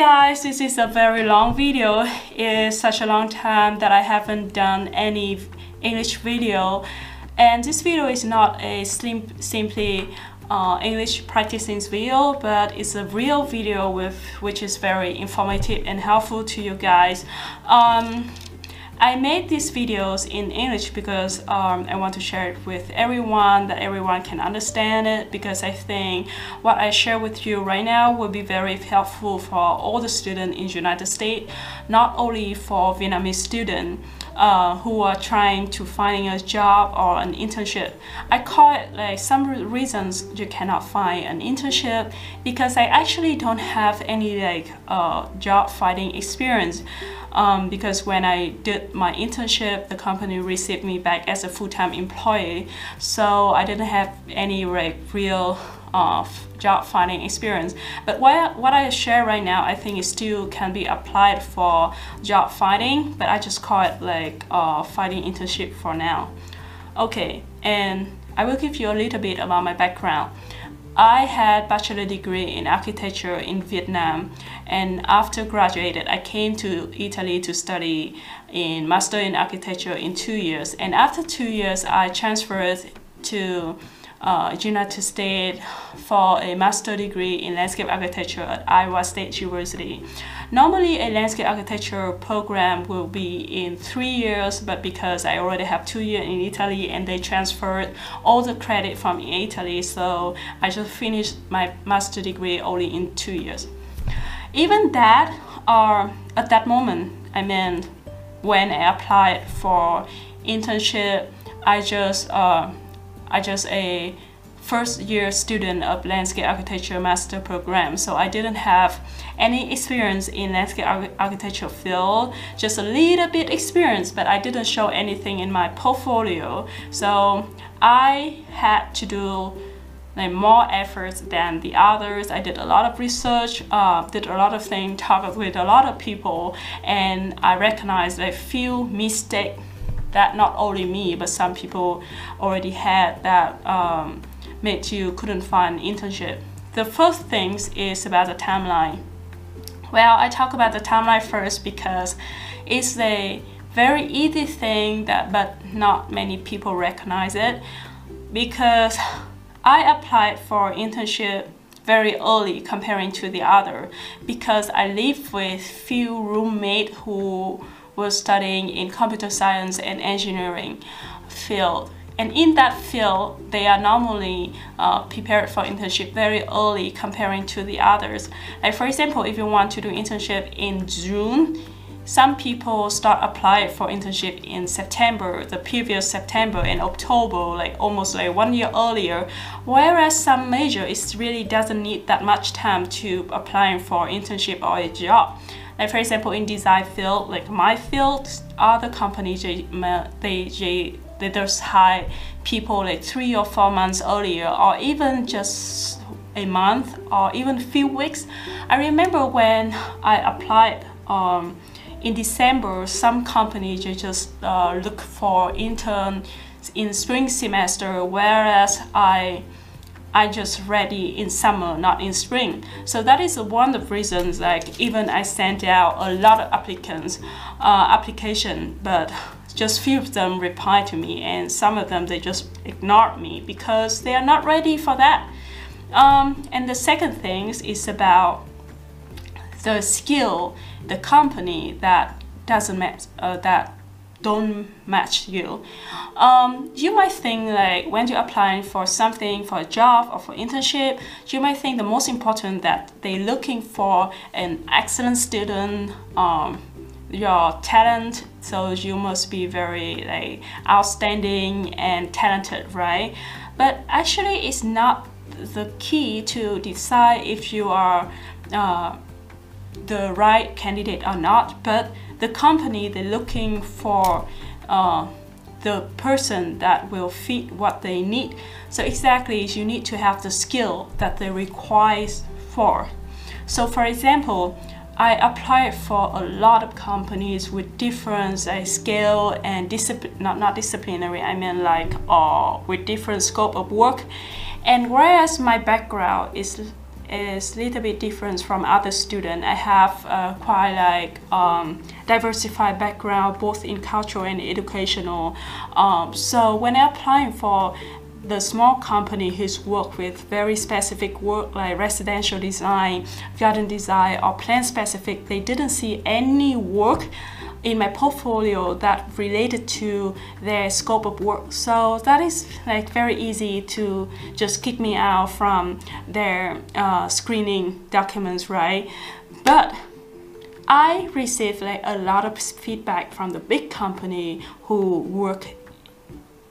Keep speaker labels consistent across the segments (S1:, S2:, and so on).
S1: guys, this is a very long video. It is such a long time that I haven't done any English video and this video is not a sim simply uh, English practicing video but it's a real video with which is very informative and helpful to you guys. Um, I made these videos in English because um, I want to share it with everyone, that everyone can understand it because I think what I share with you right now will be very helpful for all the students in United States, not only for Vietnamese students uh, who are trying to find a job or an internship. I call it like some reasons you cannot find an internship because I actually don't have any like uh, job finding experience um, because when I did my internship, the company received me back as a full-time employee. So I didn't have any like, real uh, job finding experience. But what, what I share right now, I think it still can be applied for job finding, but I just call it like uh, finding internship for now. Okay, and I will give you a little bit about my background. I had bachelor degree in architecture in Vietnam and after graduated I came to Italy to study in master in architecture in two years and after two years I transferred to uh, United States for a master degree in landscape architecture at Iowa State University. Normally a landscape architecture program will be in three years, but because I already have two years in Italy and they transferred all the credit from Italy, so I just finished my master degree only in two years. Even that, uh, at that moment, I mean, when I applied for internship, I just uh, I just a first year student of landscape architecture master program so I didn't have any experience in landscape architecture field just a little bit experience but I didn't show anything in my portfolio so I had to do like more efforts than the others. I did a lot of research, uh, did a lot of things, talked with a lot of people, and I recognized a few mistakes that not only me but some people already had that um, made you couldn't find internship. The first things is about the timeline. Well, I talk about the timeline first because it's a very easy thing that but not many people recognize it because I applied for internship very early comparing to the other because I live with few roommate who was studying in computer science and engineering field. And in that field, they are normally uh, prepared for internship very early comparing to the others. Like for example, if you want to do internship in June, some people start applying for internship in September, the previous September and October, like almost like one year earlier. Whereas some major, it really doesn't need that much time to applying for internship or a job. Like for example, in design field, like my field, other companies they they they just hire people like three or four months earlier, or even just a month or even a few weeks. I remember when I applied um, in December, some companies just uh, look for intern in spring semester, whereas I I just ready in summer, not in spring. So that is one of the reasons like even I sent out a lot of applicants, uh, application, but just few of them reply to me and some of them they just ignore me because they are not ready for that. Um, and the second thing is about the skill, the company that doesn't match, uh, that don't match you. Um, you might think like when you're applying for something, for a job or for internship, you might think the most important that they're looking for an excellent student, um, your talent, so you must be very like outstanding and talented, right? But actually it's not the key to decide if you are uh, the right candidate or not, but the company they're looking for uh, the person that will fit what they need. So exactly you need to have the skill that they require for. So for example, I applied for a lot of companies with different uh, scale and discipline, not, not disciplinary, I mean like uh, with different scope of work. And whereas my background is is a little bit different from other students. I have uh, quite like um, diversified background both in cultural and educational. Um, so when I applying for the small company who's work with very specific work like residential design, garden design, or plant specific, they didn't see any work in my portfolio that related to their scope of work. So that is like very easy to just kick me out from their uh, screening documents, right? But I received like a lot of feedback from the big company who work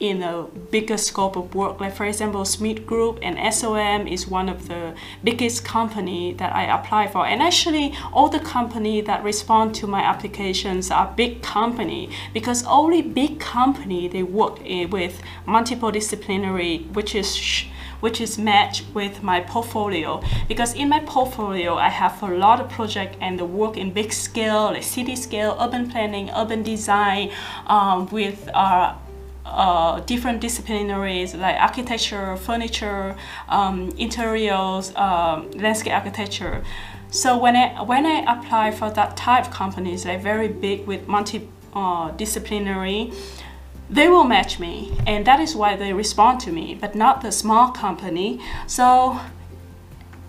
S1: in a bigger scope of work. Like for example, Smith Group and SOM is one of the biggest company that I apply for. And actually, all the company that respond to my applications are big company because only big company they work with multiple disciplinary, which is which is matched with my portfolio because in my portfolio I have a lot of project and the work in big scale like city scale urban planning urban design um, with uh, uh, different disciplinaries like architecture, furniture, um, interiors, um, landscape architecture. So when I when I apply for that type of companies, like very big with multi-disciplinary, uh, they will match me, and that is why they respond to me, but not the small company. So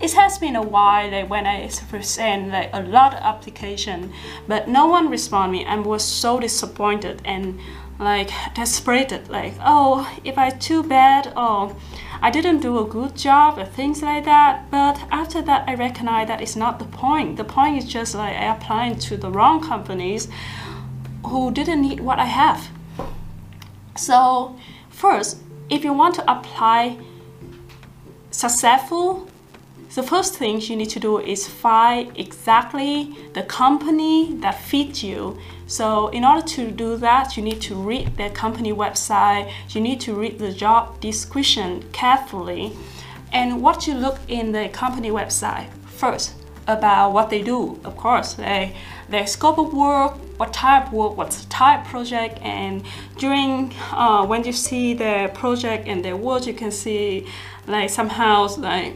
S1: it has been a while like when I send like a lot of application, but no one respond me. I was so disappointed and like desperate like oh if i too bad oh i didn't do a good job or things like that but after that i recognize that it's not the point the point is just like i applying to the wrong companies who didn't need what i have so first if you want to apply successful the first thing you need to do is find exactly the company that fits you. So in order to do that, you need to read their company website, you need to read the job description carefully. And what you look in the company website first about what they do, of course, they, their scope of work, what type of work, what type project, and during uh, when you see their project and their work, you can see like somehow like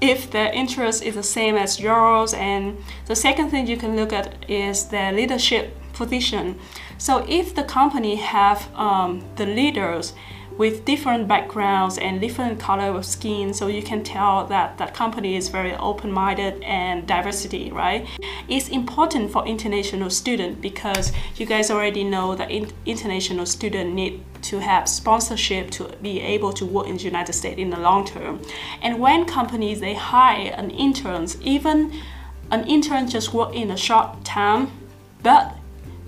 S1: if their interest is the same as yours. And the second thing you can look at is their leadership position. So if the company have um, the leaders with different backgrounds and different color of skin so you can tell that that company is very open-minded and diversity right it's important for international student because you guys already know that in, international student need to have sponsorship to be able to work in the united states in the long term and when companies they hire an interns even an intern just work in a short time but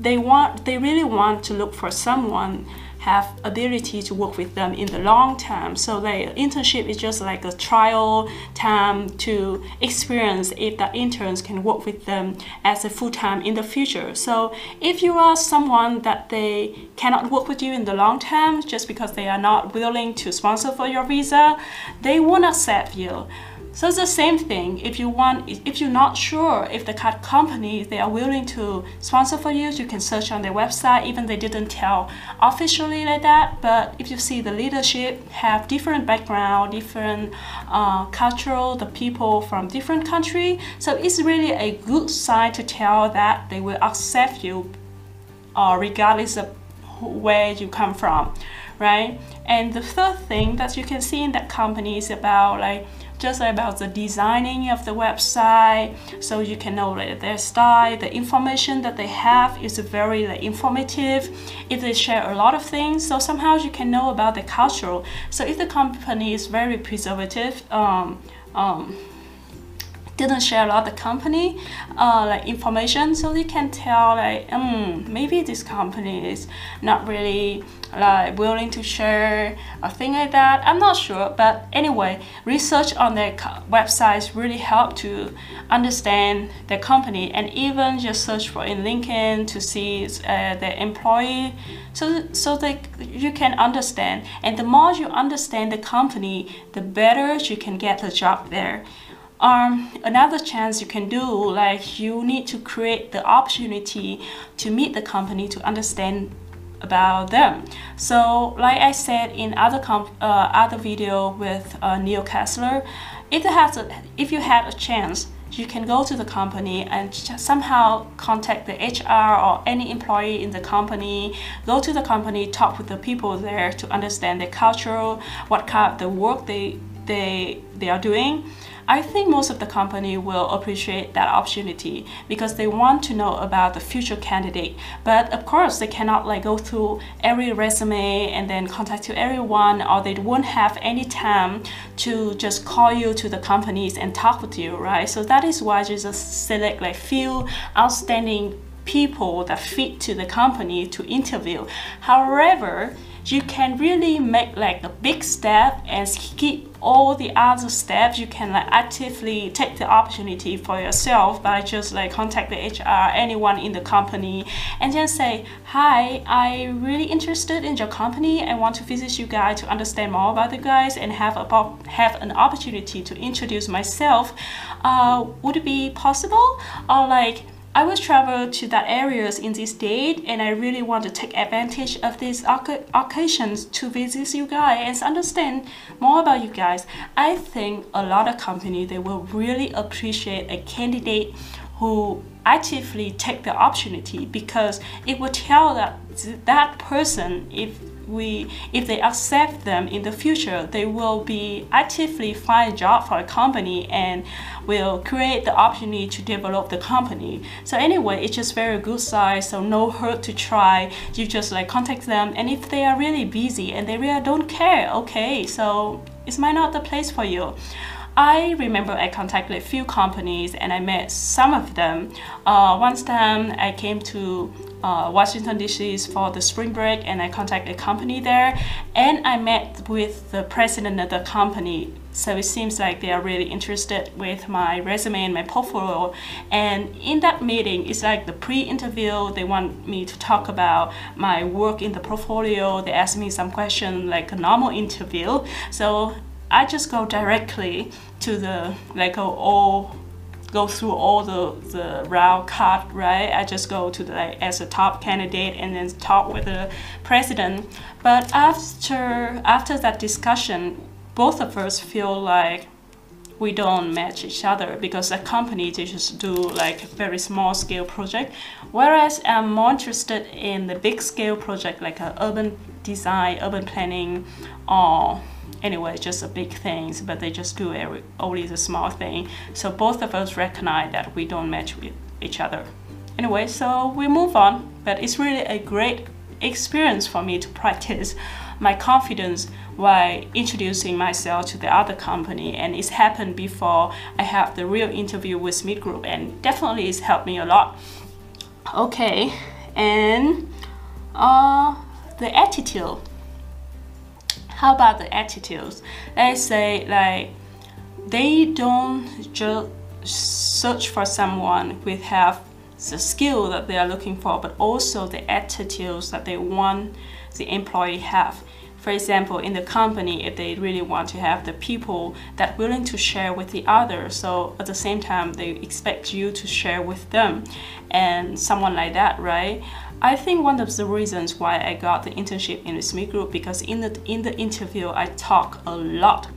S1: they want they really want to look for someone have ability to work with them in the long term. So the internship is just like a trial time to experience if the interns can work with them as a full time in the future. So if you are someone that they cannot work with you in the long term just because they are not willing to sponsor for your visa, they won't accept you. So it's the same thing. If you want, if you're not sure if the card company they are willing to sponsor for you, you can search on their website. Even they didn't tell officially like that, but if you see the leadership have different background, different uh, cultural, the people from different country, so it's really a good sign to tell that they will accept you, uh, regardless of where you come from, right? And the third thing that you can see in that company is about like just about the designing of the website so you can know their style. The information that they have is very like, informative. If they share a lot of things so somehow you can know about the cultural so if the company is very preservative um, um, didn't share a lot of company uh, like information so you can tell like um, maybe this company is not really like willing to share a thing like that. I'm not sure but anyway research on their websites really help to understand the company and even just search for in linkedin to see uh, employee. So so that you can understand. And the more you understand the company the better you can get the job there um, another chance you can do, like you need to create the opportunity to meet the company to understand about them. So, like I said in other uh, other video with uh, Neil Kessler, if there has a, if you had a chance, you can go to the company and somehow contact the HR or any employee in the company. Go to the company, talk with the people there to understand the culture, what kind of the work they they they are doing I think most of the company will appreciate that opportunity because they want to know about the future candidate. But of course, they cannot like go through every resume and then contact to everyone, or they won't have any time to just call you to the companies and talk with you, right? So that is why you just select like few outstanding people that fit to the company to interview. However, you can really make like a big step and skip all the other steps. You can like actively take the opportunity for yourself by just like contact the hr anyone in the company and then say hi i really interested in your company. I want to visit you guys to understand more about the guys and have about have an opportunity to introduce myself. Uh, would it be possible? Or like I will travel to that areas in this date and I really want to take advantage of these occasions to visit you guys and understand more about you guys. I think a lot of companies they will really appreciate a candidate who actively take the opportunity because it will tell that that person if we if they accept them in the future they will be actively find a job for a company and will create the opportunity to develop the company. So anyway it's just very good size so no hurt to try. You just like contact them and if they are really busy and they really don't care okay so it might not the place for you. I remember I contacted a few companies and I met some of them. Uh, one time I came to uh, Washington DC for the spring break and I contacted a company there. And I met with the president of the company. So it seems like they are really interested with my resume and my portfolio. And in that meeting it's like the pre-interview. They want me to talk about my work in the portfolio. They ask me some question like a normal interview. So I just go directly to the like a all go through all the, the route cut, right? I just go to the like, as a top candidate and then talk with the president. But after after that discussion, both of us feel like we don't match each other because the company they just do like very small scale project whereas i'm more interested in the big scale project like a urban design urban planning or anyway, just a big things, but they just do every, only the small thing. So both of us recognize that we don't match with each other. Anyway, so we move on, but it's really a great experience for me to practice my confidence while introducing myself to the other company and it's happened before I have the real interview with Smith Group and definitely it's helped me a lot. Okay, and uh, the attitude how about the attitudes? Let's say like they don't just search for someone with have the skill that they are looking for, but also the attitudes that they want the employee have. For example, in the company, if they really want to have the people that willing to share with the others, so at the same time, they expect you to share with them, and someone like that, right? I think one of the reasons why I got the internship in the Smith Group because in the in the interview I talk a lot.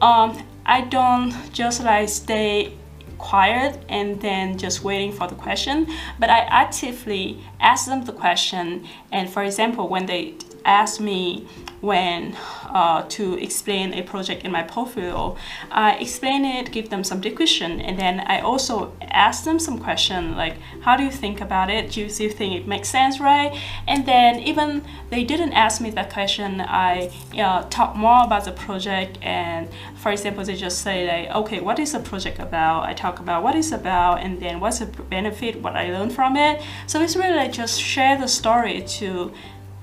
S1: Um, I don't just like stay quiet and then just waiting for the question, but I actively ask them the question. And for example, when they ask me when uh, to explain a project in my portfolio. I explain it, give them some description, and then I also ask them some question like, how do you think about it? Do you think it makes sense, right? And then even they didn't ask me that question, I uh, talk more about the project. And for example, they just say like, okay, what is the project about? I talk about what it's about, and then what's the benefit, what I learned from it. So it's really like just share the story to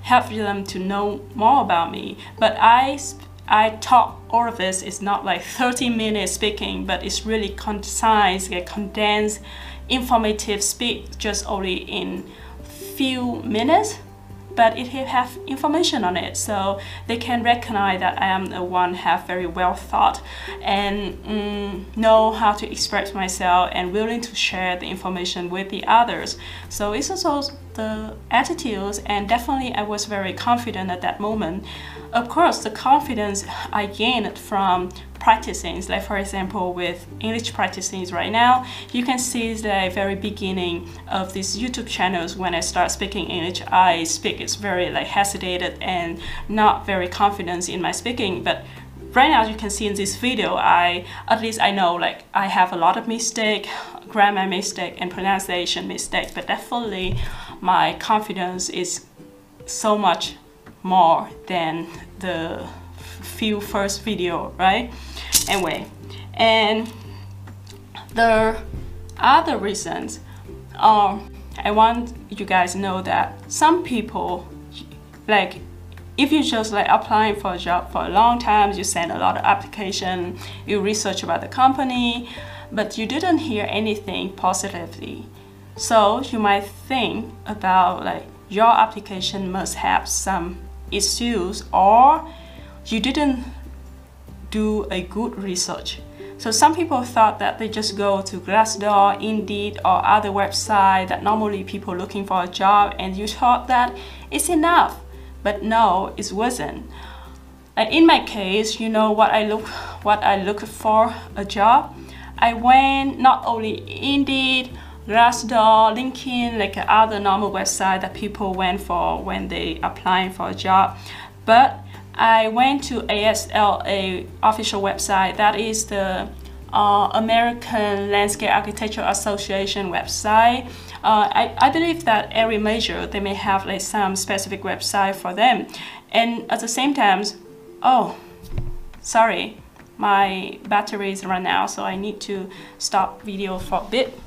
S1: help them to know more about me. But I I talk all of this. It's not like 30 minutes speaking, but it's really concise, like condensed, informative speak just only in few minutes but it have information on it, so they can recognize that I am the one have very well thought and mm, know how to express myself and willing to share the information with the others. So it's also the attitudes, and definitely I was very confident at that moment. Of course, the confidence I gained from practicing, like for example with English practicing right now, you can see the very beginning of these YouTube channels when I start speaking English, I speak it's very like hesitated and not very confident in my speaking, but right now you can see in this video I at least I know like I have a lot of mistake grammar mistake and pronunciation mistake but definitely my confidence is so much more than the few first video right? Anyway and the other reasons um, I want you guys know that some people like if you just like applying for a job for a long time you send a lot of application you research about the company but you didn't hear anything positively. So you might think about like your application must have some issues or you didn't do a good research. So some people thought that they just go to Glassdoor, Indeed, or other website that normally people looking for a job and you thought that it's enough. But no, it wasn't. Like in my case, you know what I look what I look for a job. I went not only Indeed, Glassdoor, LinkedIn, like other normal website that people went for when they applying for a job, but I went to ASLA official website. That is the uh, American Landscape Architecture Association website. Uh, I, I believe that every major they may have like some specific website for them, and at the same time, oh, sorry, my battery is run out, so I need to stop video for a bit.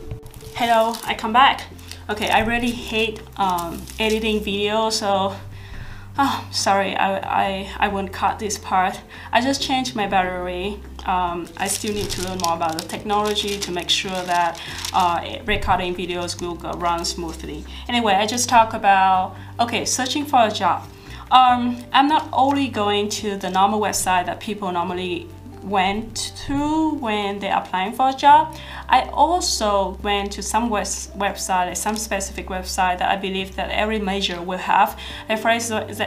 S1: Hello, I come back. Okay, I really hate um, editing video, so Oh, sorry, I, I, I won't cut this part. I just changed my battery. Um, I still need to learn more about the technology to make sure that uh, recording videos will go, run smoothly. Anyway, I just talk about, okay, searching for a job. Um, I'm not only going to the normal website that people normally went to when they're applying for a job. I also went to some website, some specific website that I believe that every major will have. For,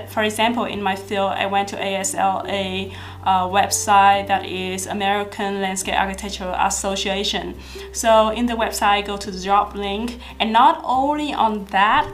S1: for example, in my field, I went to ASLA uh, website that is American Landscape Architectural Association. So in the website, I go to the job link, and not only on that,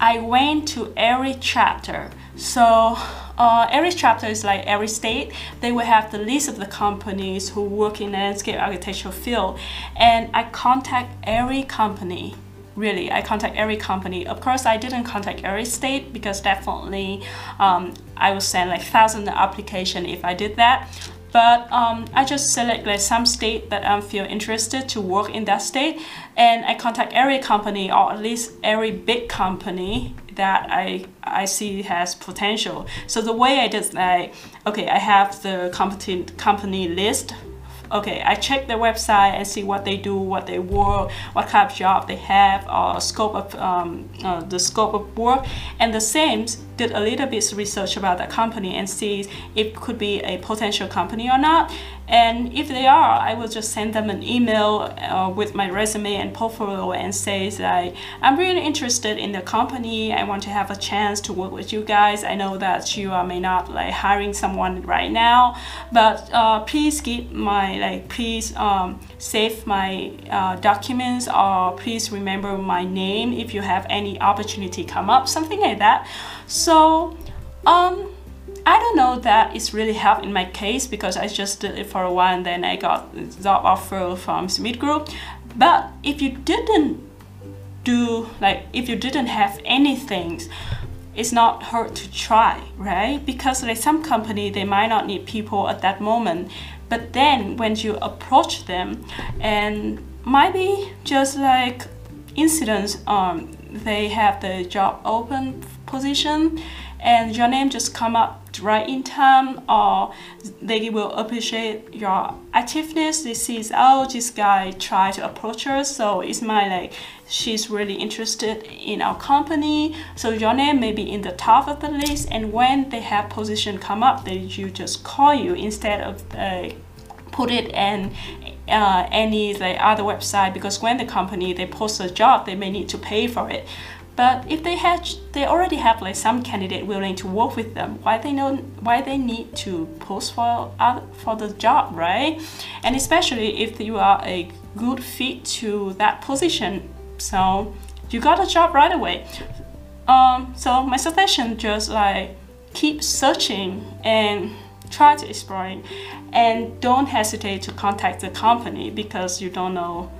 S1: I went to every chapter. So uh, every chapter is like every state. They will have the list of the companies who work in the landscape architecture field, and I contact every company. Really, I contact every company. Of course, I didn't contact every state because definitely um, I would send like thousand application if I did that but um, I just select like some state that I feel interested to work in that state. And I contact every company or at least every big company that I, I see has potential. So the way I did like, okay, I have the company, company list. Okay, I check their website and see what they do, what they work, what kind of job they have, or scope of um, uh, the scope of work, and the same did a little bit research about the company and see if it could be a potential company or not. And if they are, I will just send them an email uh, with my resume and portfolio and say that I'm really interested in the company. I want to have a chance to work with you guys. I know that you may not like hiring someone right now, but uh, please keep my like please um, save my uh, documents or please remember my name if you have any opportunity come up, something like that. So um, I don't know that it's really helped in my case because I just did it for a while and then I got job offer from Smith Group. But if you didn't do like if you didn't have anything, it's not hard to try, right? Because like some company they might not need people at that moment, but then when you approach them and might be just like incidents um they have the job open position and your name just come up right in time or they will appreciate your activeness. They see oh this guy tried to approach her so it's my like she's really interested in our company. So your name may be in the top of the list and when they have position come up they you just call you instead of uh, put it in uh, any like other website because when the company they post a job they may need to pay for it but if they had, they already have like some candidate willing to work with them. Why they know why they need to post for for the job, right? And especially if you are a good fit to that position, so you got a job right away. Um, so my suggestion just like keep searching and try to exploring, and don't hesitate to contact the company because you don't know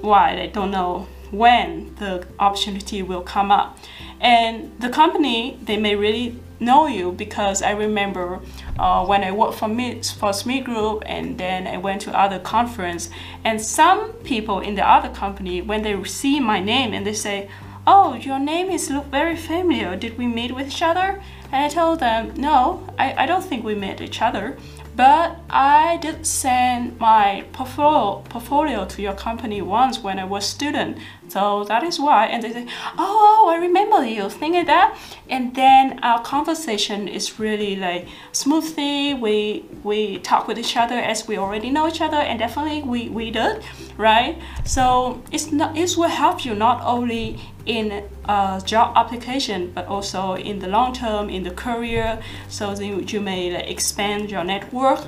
S1: why they don't know when the opportunity will come up. And the company, they may really know you because I remember uh, when I worked for me for Smith Group and then I went to other conference and some people in the other company when they see my name and they say, "Oh, your name is look very familiar. Did we meet with each other?" And I told them, "No, I, I don't think we met each other." But I did send my portfolio, portfolio to your company once when I was student. So that is why. And they say, oh, I remember you, thing like that. And then our conversation is really like smoothly. We we talk with each other as we already know each other, and definitely we, we did, right? So it's not it will help you not only in a job application, but also in the long term in the career. So you, you may like, expand your network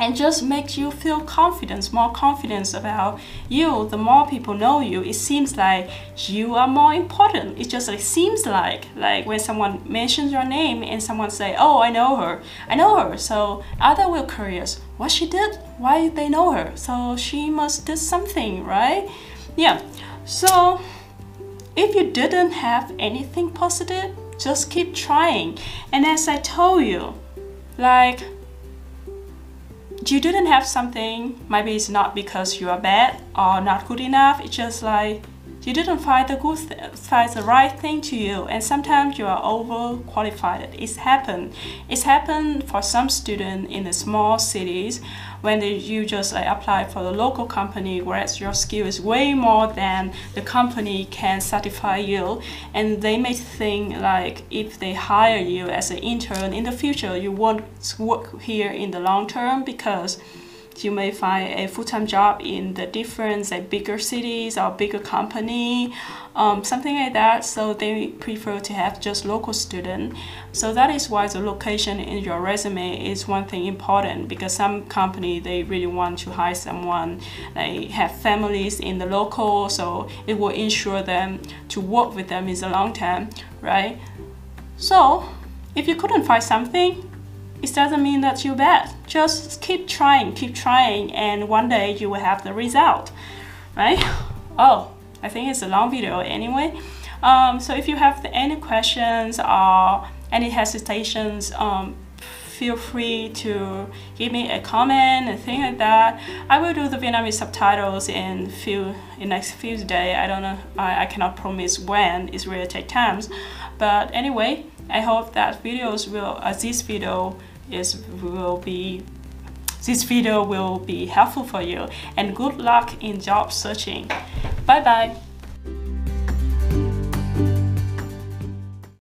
S1: and just makes you feel confidence, more confidence about you. The more people know you, it seems like you are more important. It just like seems like like when someone mentions your name and someone say, "Oh, I know her, I know her." So other will curious, what she did, why they know her. So she must did something, right? Yeah. So if you didn't have anything positive, just keep trying. And as I told you, like you didn't have something, maybe it's not because you are bad or not good enough. It's just like you didn't find the good, find the right thing to you, and sometimes you are overqualified. It's happened. It's happened for some students in the small cities when they, you just apply for the local company, whereas your skill is way more than the company can certify you, and they may think like if they hire you as an intern in the future, you won't work here in the long term because you may find a full-time job in the different like bigger cities or bigger company um, something like that. So they prefer to have just local student. So that is why the location in your resume is one thing important because some company they really want to hire someone. They have families in the local so it will ensure them to work with them in the long term right? So if you couldn't find something it doesn't mean that you're bad. Just keep trying, keep trying, and one day you will have the result, right? Oh, I think it's a long video anyway. Um, so if you have any questions or any hesitations, um, feel free to give me a comment and thing like that. I will do the Vietnamese subtitles in few in next few days. I don't know. I, I cannot promise when. It's really take times. But anyway, I hope that videos will, uh, this video is will be this video will be helpful for you and good luck in job searching. Bye bye.